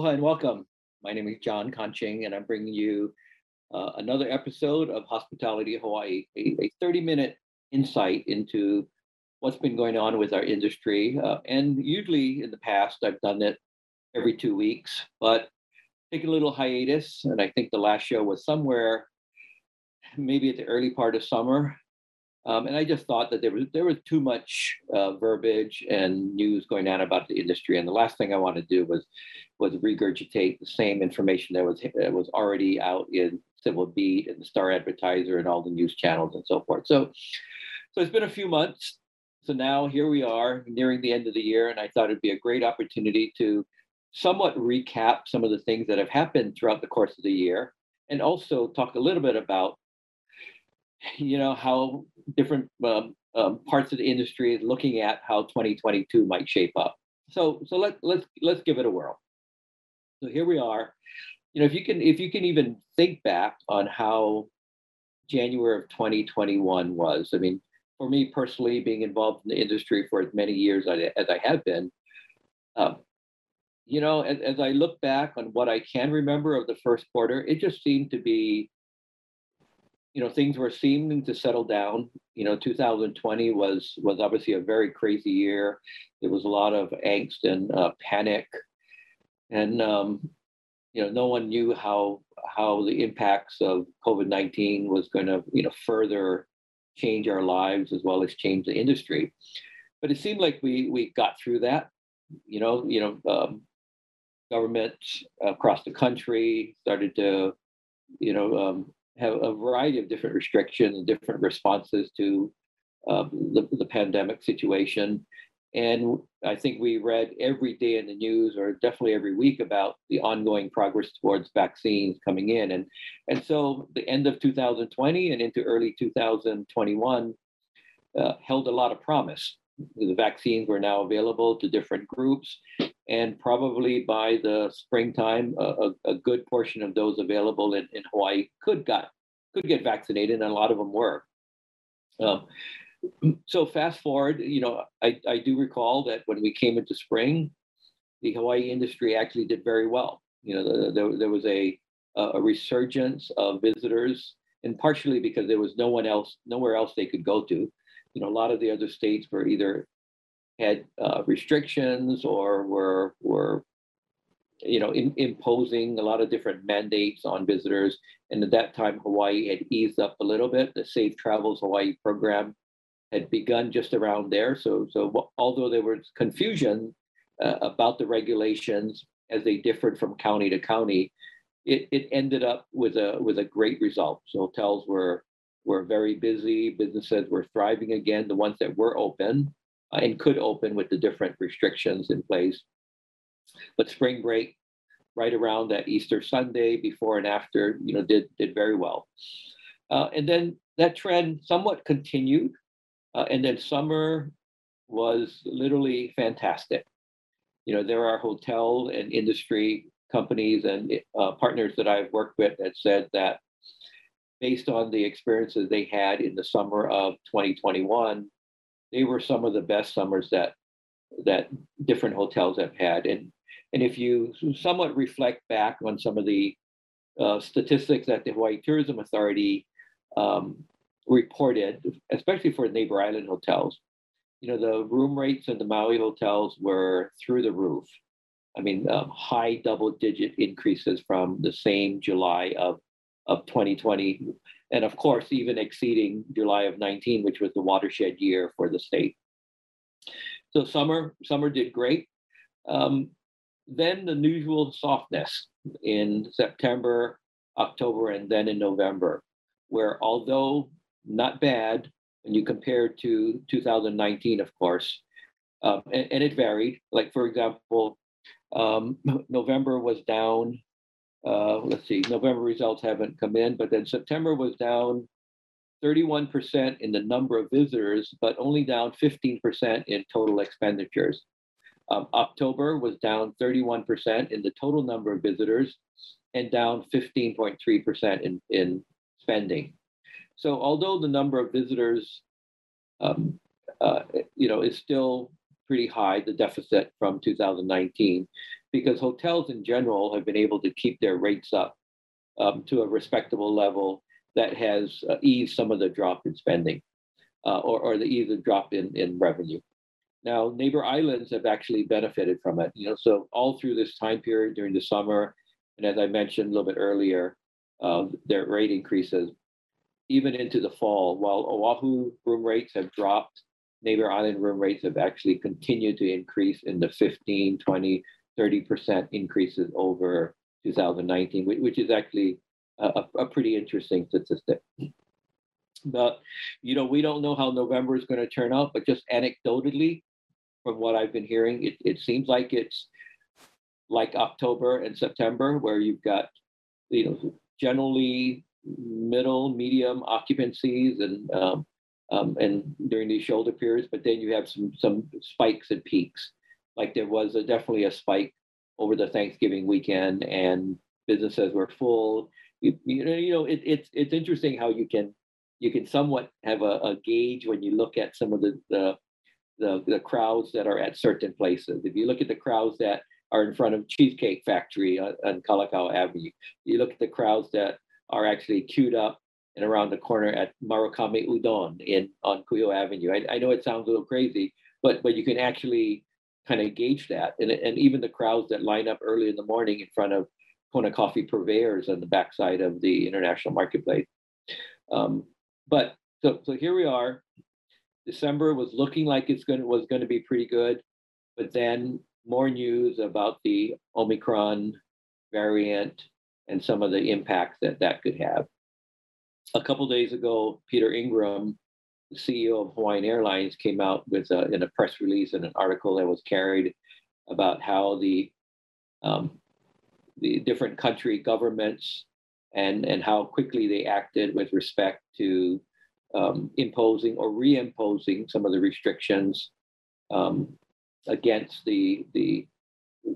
Aloha and welcome. My name is John Conching, and I'm bringing you uh, another episode of Hospitality Hawaii, a, a 30 minute insight into what's been going on with our industry. Uh, and usually in the past, I've done it every two weeks, but take a little hiatus. And I think the last show was somewhere maybe at the early part of summer. Um, and I just thought that there was there was too much uh, verbiage and news going on about the industry, and the last thing I wanted to do was was regurgitate the same information that was that was already out in Civil Beat and the Star Advertiser and all the news channels and so forth. So, so it's been a few months. So now here we are nearing the end of the year, and I thought it'd be a great opportunity to somewhat recap some of the things that have happened throughout the course of the year, and also talk a little bit about you know how different um, um, parts of the industry is looking at how 2022 might shape up. So so let let's let's give it a whirl. So here we are. You know, if you can if you can even think back on how January of 2021 was. I mean, for me personally, being involved in the industry for as many years as I have been, um, you know, as, as I look back on what I can remember of the first quarter, it just seemed to be you know things were seeming to settle down you know 2020 was was obviously a very crazy year there was a lot of angst and uh, panic and um, you know no one knew how how the impacts of covid-19 was going to you know further change our lives as well as change the industry but it seemed like we we got through that you know you know um, governments across the country started to you know um, have a variety of different restrictions and different responses to um, the, the pandemic situation. And I think we read every day in the news, or definitely every week, about the ongoing progress towards vaccines coming in. And, and so the end of 2020 and into early 2021 uh, held a lot of promise. The vaccines were now available to different groups, and probably by the springtime, a, a, good portion of those available in, in Hawaii could got could get vaccinated, and a lot of them were. Um, so fast forward, you know, I, I do recall that when we came into spring, the Hawaii industry actually did very well. You know, the, the, there was a a resurgence of visitors, and partially because there was no one else, nowhere else they could go to. You know, a lot of the other states were either had uh, restrictions or were were you know in, imposing a lot of different mandates on visitors and at that time hawaii had eased up a little bit the safe travels hawaii program had begun just around there so so although there was confusion uh, about the regulations as they differed from county to county it, it ended up with a with a great result so hotels were were very busy businesses were thriving again the ones that were open uh, and could open with the different restrictions in place. But spring break, right around that Easter Sunday, before and after, you know, did did very well. Uh, and then that trend somewhat continued, uh, and then summer was literally fantastic. You know, there are hotel and industry companies and uh, partners that I've worked with that said that based on the experiences they had in the summer of 2021, they were some of the best summers that that different hotels have had. And and if you somewhat reflect back on some of the uh, statistics that the Hawaii Tourism Authority um, reported, especially for neighbor island hotels, you know the room rates in the Maui hotels were through the roof. I mean, um, high double-digit increases from the same July of of 2020 and of course, even exceeding July of 19, which was the watershed year for the state. So summer, summer did great. Um, then the usual softness in September, October, and then in November, where although not bad when you compare to 2019, of course, um, and, and, it varied. Like for example, um, November was down uh, let's see, November results haven't come in, but then September was down 31% in the number of visitors, but only down 15% in total expenditures. Um, October was down 31% in the total number of visitors and down 15.3% in, in spending. So although the number of visitors, um, uh, you know, is still pretty high, the deficit from 2019, because hotels in general have been able to keep their rates up um, to a respectable level that has uh, eased some of the drop in spending uh, or, or the ease of drop in, in revenue. Now, neighbor islands have actually benefited from it. You know, so all through this time period during the summer, and as I mentioned a little bit earlier, uh, their rate increases even into the fall. While Oahu room rates have dropped, neighbor island room rates have actually continued to increase in the 15, 20, 30% increases over 2019, which is actually a, a pretty interesting statistic. But, you know, we don't know how November is going to turn out, but just anecdotally, from what I've been hearing, it, it seems like it's like October and September, where you've got, you know, generally middle, medium occupancies and um, um, and during these shoulder periods, but then you have some some spikes and peaks. Like there was a, definitely a spike over the Thanksgiving weekend, and businesses were full. You, you know, you know, it, it's it's interesting how you can you can somewhat have a, a gauge when you look at some of the, the the the crowds that are at certain places. If you look at the crowds that are in front of Cheesecake Factory on, on Avenue, you look at the crowds that are actually queued up and around the corner at Marukame Udon in on Kuhio Avenue. I, I know it sounds a little crazy, but but you can actually kind of gauge that. And, and even the crowds that line up early in the morning in front of Kona Coffee Purveyors on the backside of the International Marketplace. Um, but so so here we are. December was looking like it's going was going to be pretty good, but then more news about the Omicron variant and some of the impacts that that could have. A couple days ago, Peter Ingram, the CEO of Hawaiian Airlines, came out with a, in a press release and an article that was carried about how the um, the different country governments and and how quickly they acted with respect to um, imposing or reimposing some of the restrictions um, against the the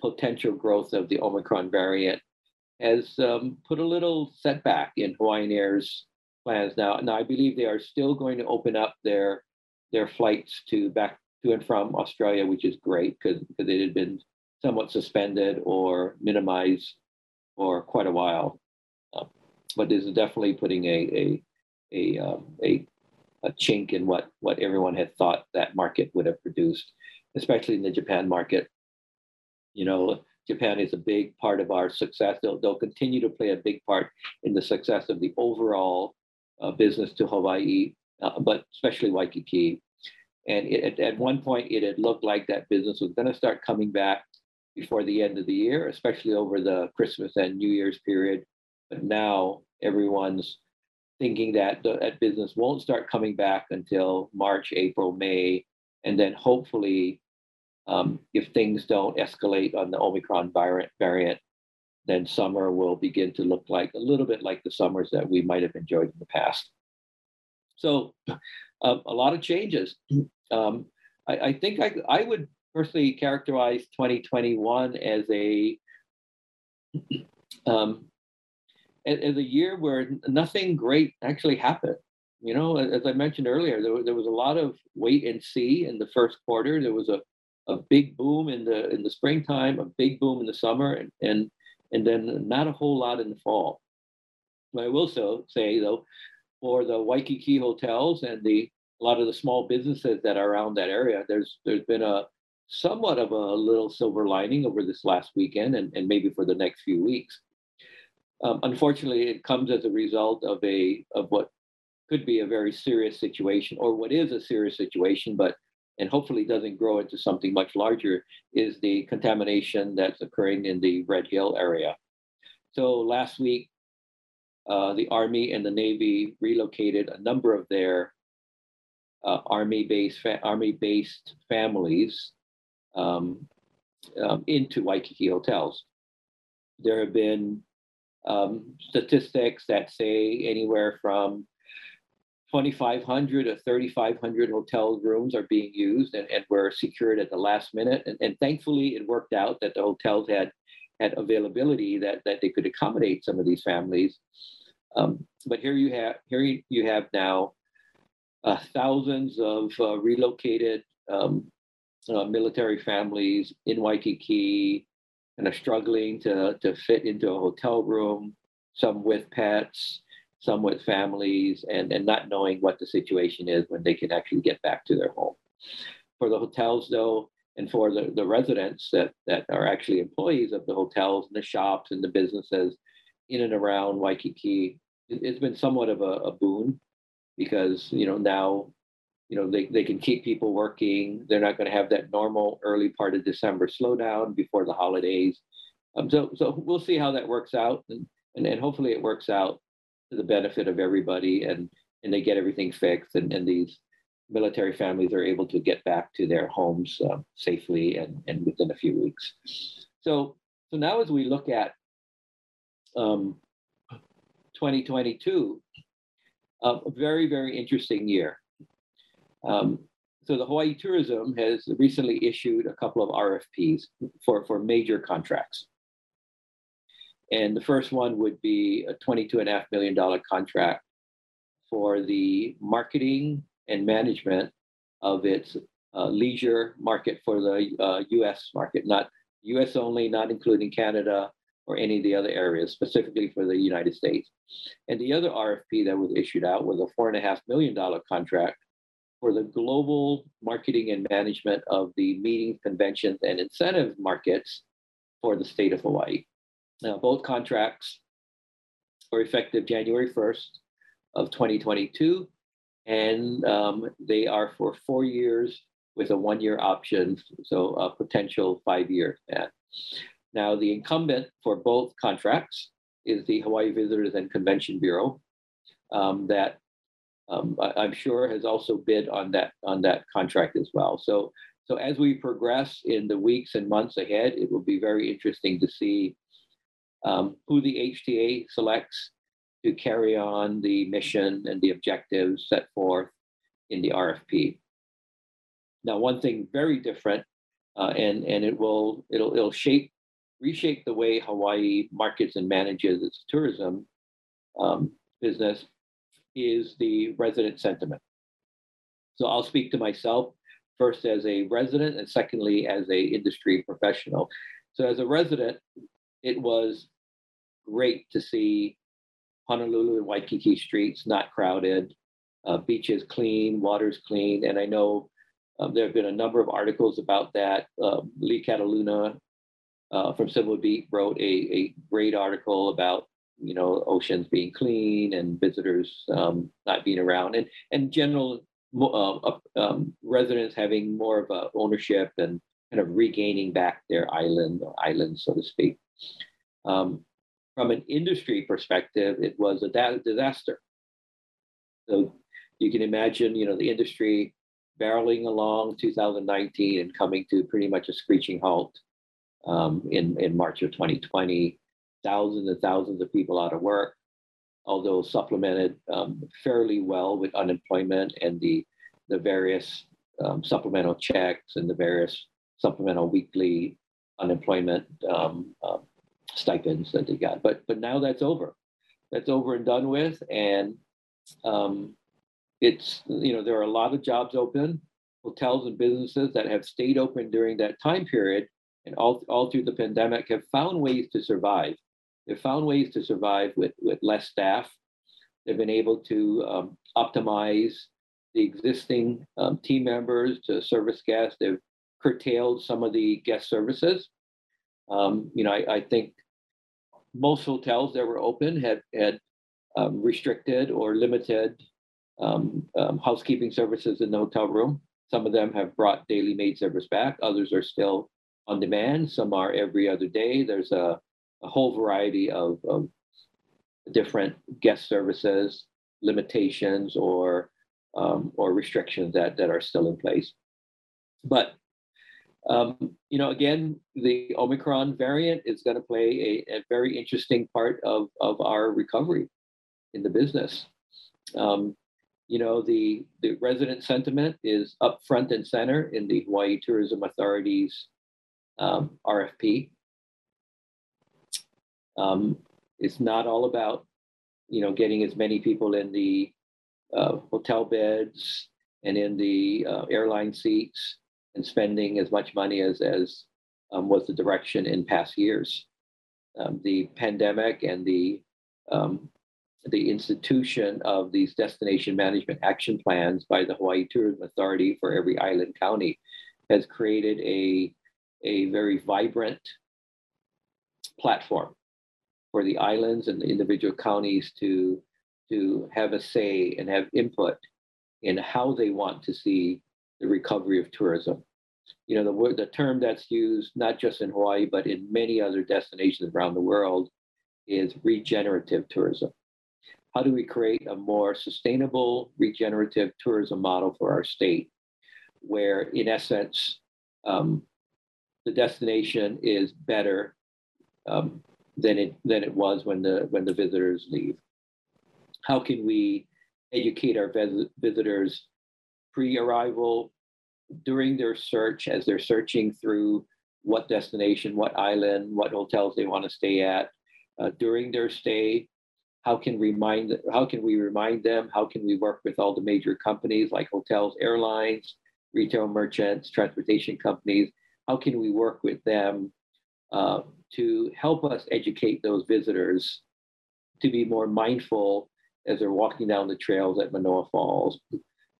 potential growth of the Omicron variant has um, put a little setback in Hawaiian Air's plans now. Now I believe they are still going to open up their their flights to back to and from Australia, which is great because it had been somewhat suspended or minimized for quite a while. Uh, but this is definitely putting a a a, um, a a chink in what what everyone had thought that market would have produced, especially in the Japan market. You know, Japan is a big part of our success. They'll, they'll continue to play a big part in the success of the overall uh, business to Hawaii, uh, but especially Waikiki. And it, at one point, it had looked like that business was going to start coming back before the end of the year, especially over the Christmas and New Year's period. But now everyone's thinking that the, that business won't start coming back until March, April, May, and then hopefully um, if things don't escalate on the Omicron variant, variant, then summer will begin to look like a little bit like the summers that we might have enjoyed in the past. So, uh, a lot of changes. Um, I, I, think I, I would personally characterize 2021 as a um, as a year where nothing great actually happened. You know, as I mentioned earlier, there, there was a lot of wait and see in the first quarter. There was a a big boom in the in the springtime, a big boom in the summer, and and, and then not a whole lot in the fall. But I will so say though, for the Waikiki hotels and the a lot of the small businesses that are around that area, there's there's been a somewhat of a little silver lining over this last weekend and, and maybe for the next few weeks. Um, unfortunately, it comes as a result of a of what could be a very serious situation, or what is a serious situation, but and hopefully doesn't grow into something much larger, is the contamination that's occurring in the Red Hill area. So last week, uh, the Army and the Navy relocated a number of their uh, Army-based fa- Army-based families um, um, into Waikiki hotels. There have been um, statistics that say anywhere from 2,500 or 3,500 hotel rooms are being used and, and were secured at the last minute. And, and thankfully, it worked out that the hotels had had availability that, that they could accommodate some of these families. Um, but here you have here you have now uh, thousands of uh, relocated um, uh, military families in Waikiki, and are struggling to, to fit into a hotel room, some with pets, some with families, and, and not knowing what the situation is when they can actually get back to their home. For the hotels, though, and for the, the residents that, that are actually employees of the hotels and the shops and the businesses in and around Waikiki, it, has been somewhat of a, a boon because, you know, now you know they, they can keep people working they're not going to have that normal early part of december slowdown before the holidays um, so so we'll see how that works out and, and and hopefully it works out the benefit of everybody and and they get everything fixed and, and these military families are able to get back to their homes uh, safely and, and within a few weeks so so now as we look at um, 2022 uh, a very very interesting year um, so the Hawaii Tourism has recently issued a couple of RFPs for, for major contracts. And the first one would be a $22.5 million contract for the marketing and management of its uh, leisure market for the uh, US market, not US only, not including Canada or any of the other areas, specifically for the United States. And the other RFP that was issued out was a $4.5 million contract for the global marketing and management of the meetings, conventions, and incentive markets for the state of Hawaii. Now, both contracts are effective January 1st of 2022, and um, they are for four years with a one-year option, so a potential five-year. Now, the incumbent for both contracts is the Hawaii Visitors and Convention Bureau um, that um, I, am sure has also bid on that on that contract as well. So so as we progress in the weeks and months ahead, it will be very interesting to see um, who the HTA selects to carry on the mission and the objectives set forth in the RFP. Now, one thing very different, uh, and and it will it'll it'll shape reshape the way Hawaii markets and manages its tourism um, business is the resident sentiment. So I'll speak to myself first as a resident and secondly as a industry professional. So as a resident, it was great to see Honolulu and Waikiki streets not crowded, uh, beaches clean, water's clean, and I know um, there have been a number of articles about that. Uh, Lee Cataluna uh, from Civil Beat wrote a, a great article about you know oceans being clean and visitors um, not being around and and general uh, um, residents having more of a ownership and kind of regaining back their island or islands so to speak um, from an industry perspective it was a disaster. So you can imagine you know the industry barreling along 2019 and coming to pretty much a screeching halt um, in in march of 2020 thousands and thousands of people out of work, although supplemented um, fairly well with unemployment and the, the various um, supplemental checks and the various supplemental weekly unemployment uh, stipends that they got. But but now that's over. That's over and done with, and um, it's you know there are a lot of jobs open, hotels and businesses that have stayed open during that time period and all, all through the pandemic have found ways to survive. They've found ways to survive with, with less staff. They've been able to um, optimize the existing um, team members to service guests. They've curtailed some of the guest services. Um, you know, I, I, think most hotels that were open had had um, restricted or limited um, um, housekeeping services in the hotel room. Some of them have brought daily maid service back. Others are still on demand. Some are every other day. There's a a whole variety of, of different guest services, limitations, or um, or restrictions that that are still in place. But um, you know, again, the Omicron variant is going to play a, a, very interesting part of of our recovery in the business. Um, you know, the the resident sentiment is up front and center in the Hawaii Tourism Authority's um, RFP. Um, it's not all about, you know, getting as many people in the uh, hotel beds and in the uh, airline seats and spending as much money as as um, was the direction in past years. Um, the pandemic and the um, the institution of these destination management action plans by the Hawaii Tourism Authority for every island county has created a, a very vibrant platform for the islands and the individual counties to, to have a say and have input in how they want to see the recovery of tourism. You know, the word, the term that's used not just in Hawaii, but in many other destinations around the world is regenerative tourism. How do we create a more sustainable, regenerative tourism model for our state, where in essence, um, the destination is better um, than it than it was when the when the visitors leave. How can we educate our vis- visitors pre-arrival, during their search, as they're searching through what destination, what island, what hotels they want to stay at, uh, during their stay, how can remind how can we remind them? How can we work with all the major companies like hotels, airlines, retail merchants, transportation companies? How can we work with them uh, to help us educate those visitors to be more mindful as they're walking down the trails at Manoa Falls,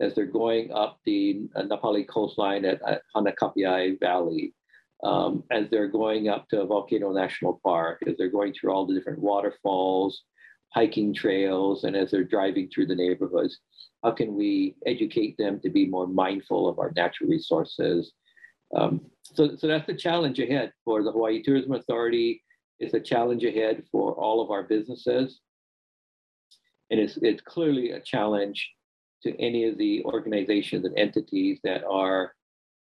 as they're going up the Na coastline at, at Hanakapiai Valley, um, as they're going up to Volcano National Park, as they're going through all the different waterfalls, hiking trails, and as they're driving through the neighborhoods. How can we educate them to be more mindful of our natural resources? Um, so, so that's the challenge ahead for the Hawaii Tourism Authority. It's a challenge ahead for all of our businesses. And it's, it's clearly a challenge to any of the organizations and entities that are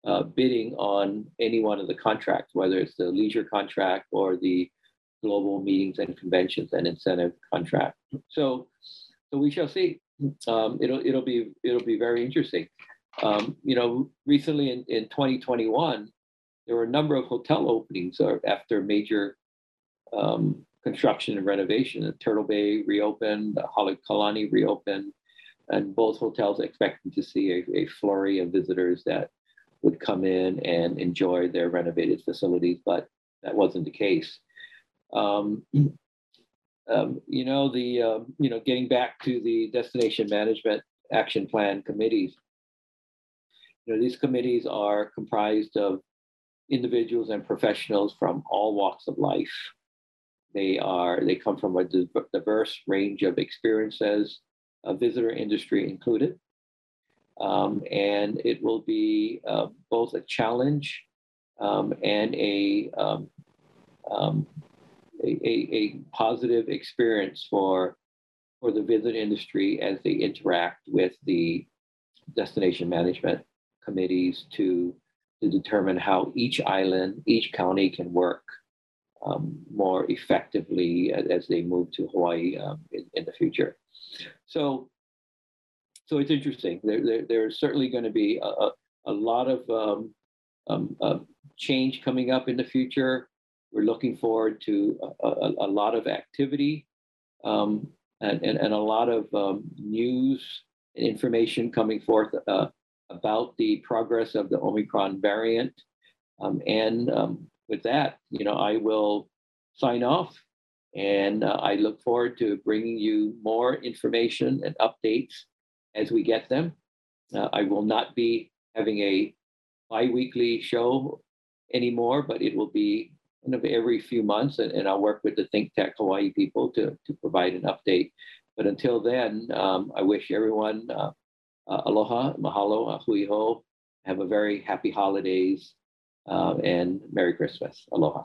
uh, bidding on any one of the contracts, whether it's the leisure contract or the global meetings and conventions and incentive contract. So, so we shall see. Um, it'll it'll be it'll be very interesting. Um, you know, recently in, in 2021, there were a number of hotel openings after major um, construction and renovation. Turtle Bay reopened, Halekulani reopened, and both hotels expecting to see a, a flurry of visitors that would come in and enjoy their renovated facilities, but that wasn't the case. Um, um, you know, the uh, you know, getting back to the destination management action plan committees. You know, these committees are comprised of individuals and professionals from all walks of life. They are they come from a diverse range of experiences, a visitor industry included. Um, and it will be uh, both a challenge um, and a, um, um, a, a, positive experience for, for the visit industry as they interact with the destination management committees to, to determine how each island, each county can work um, more effectively as, as, they move to Hawaii um, in, in the future. So so it's interesting. There, there, there's certainly going to be a, a, lot of um, um, uh, change coming up in the future. We're looking forward to a, a, a lot of activity um, and, and, and, a lot of um, news and information coming forth uh, about the progress of the Omicron variant. Um, and um, with that, you know, I will sign off and uh, I look forward to bringing you more information and updates as we get them. Uh, I will not be having a bi-weekly show anymore, but it will be kind of every few months, and, and I'll work with the Think Tech Hawaii people to, to provide an update. But until then, um, I wish everyone uh, uh, aloha, mahalo, hui hou. Have a very happy holidays uh, and Merry Christmas. Aloha.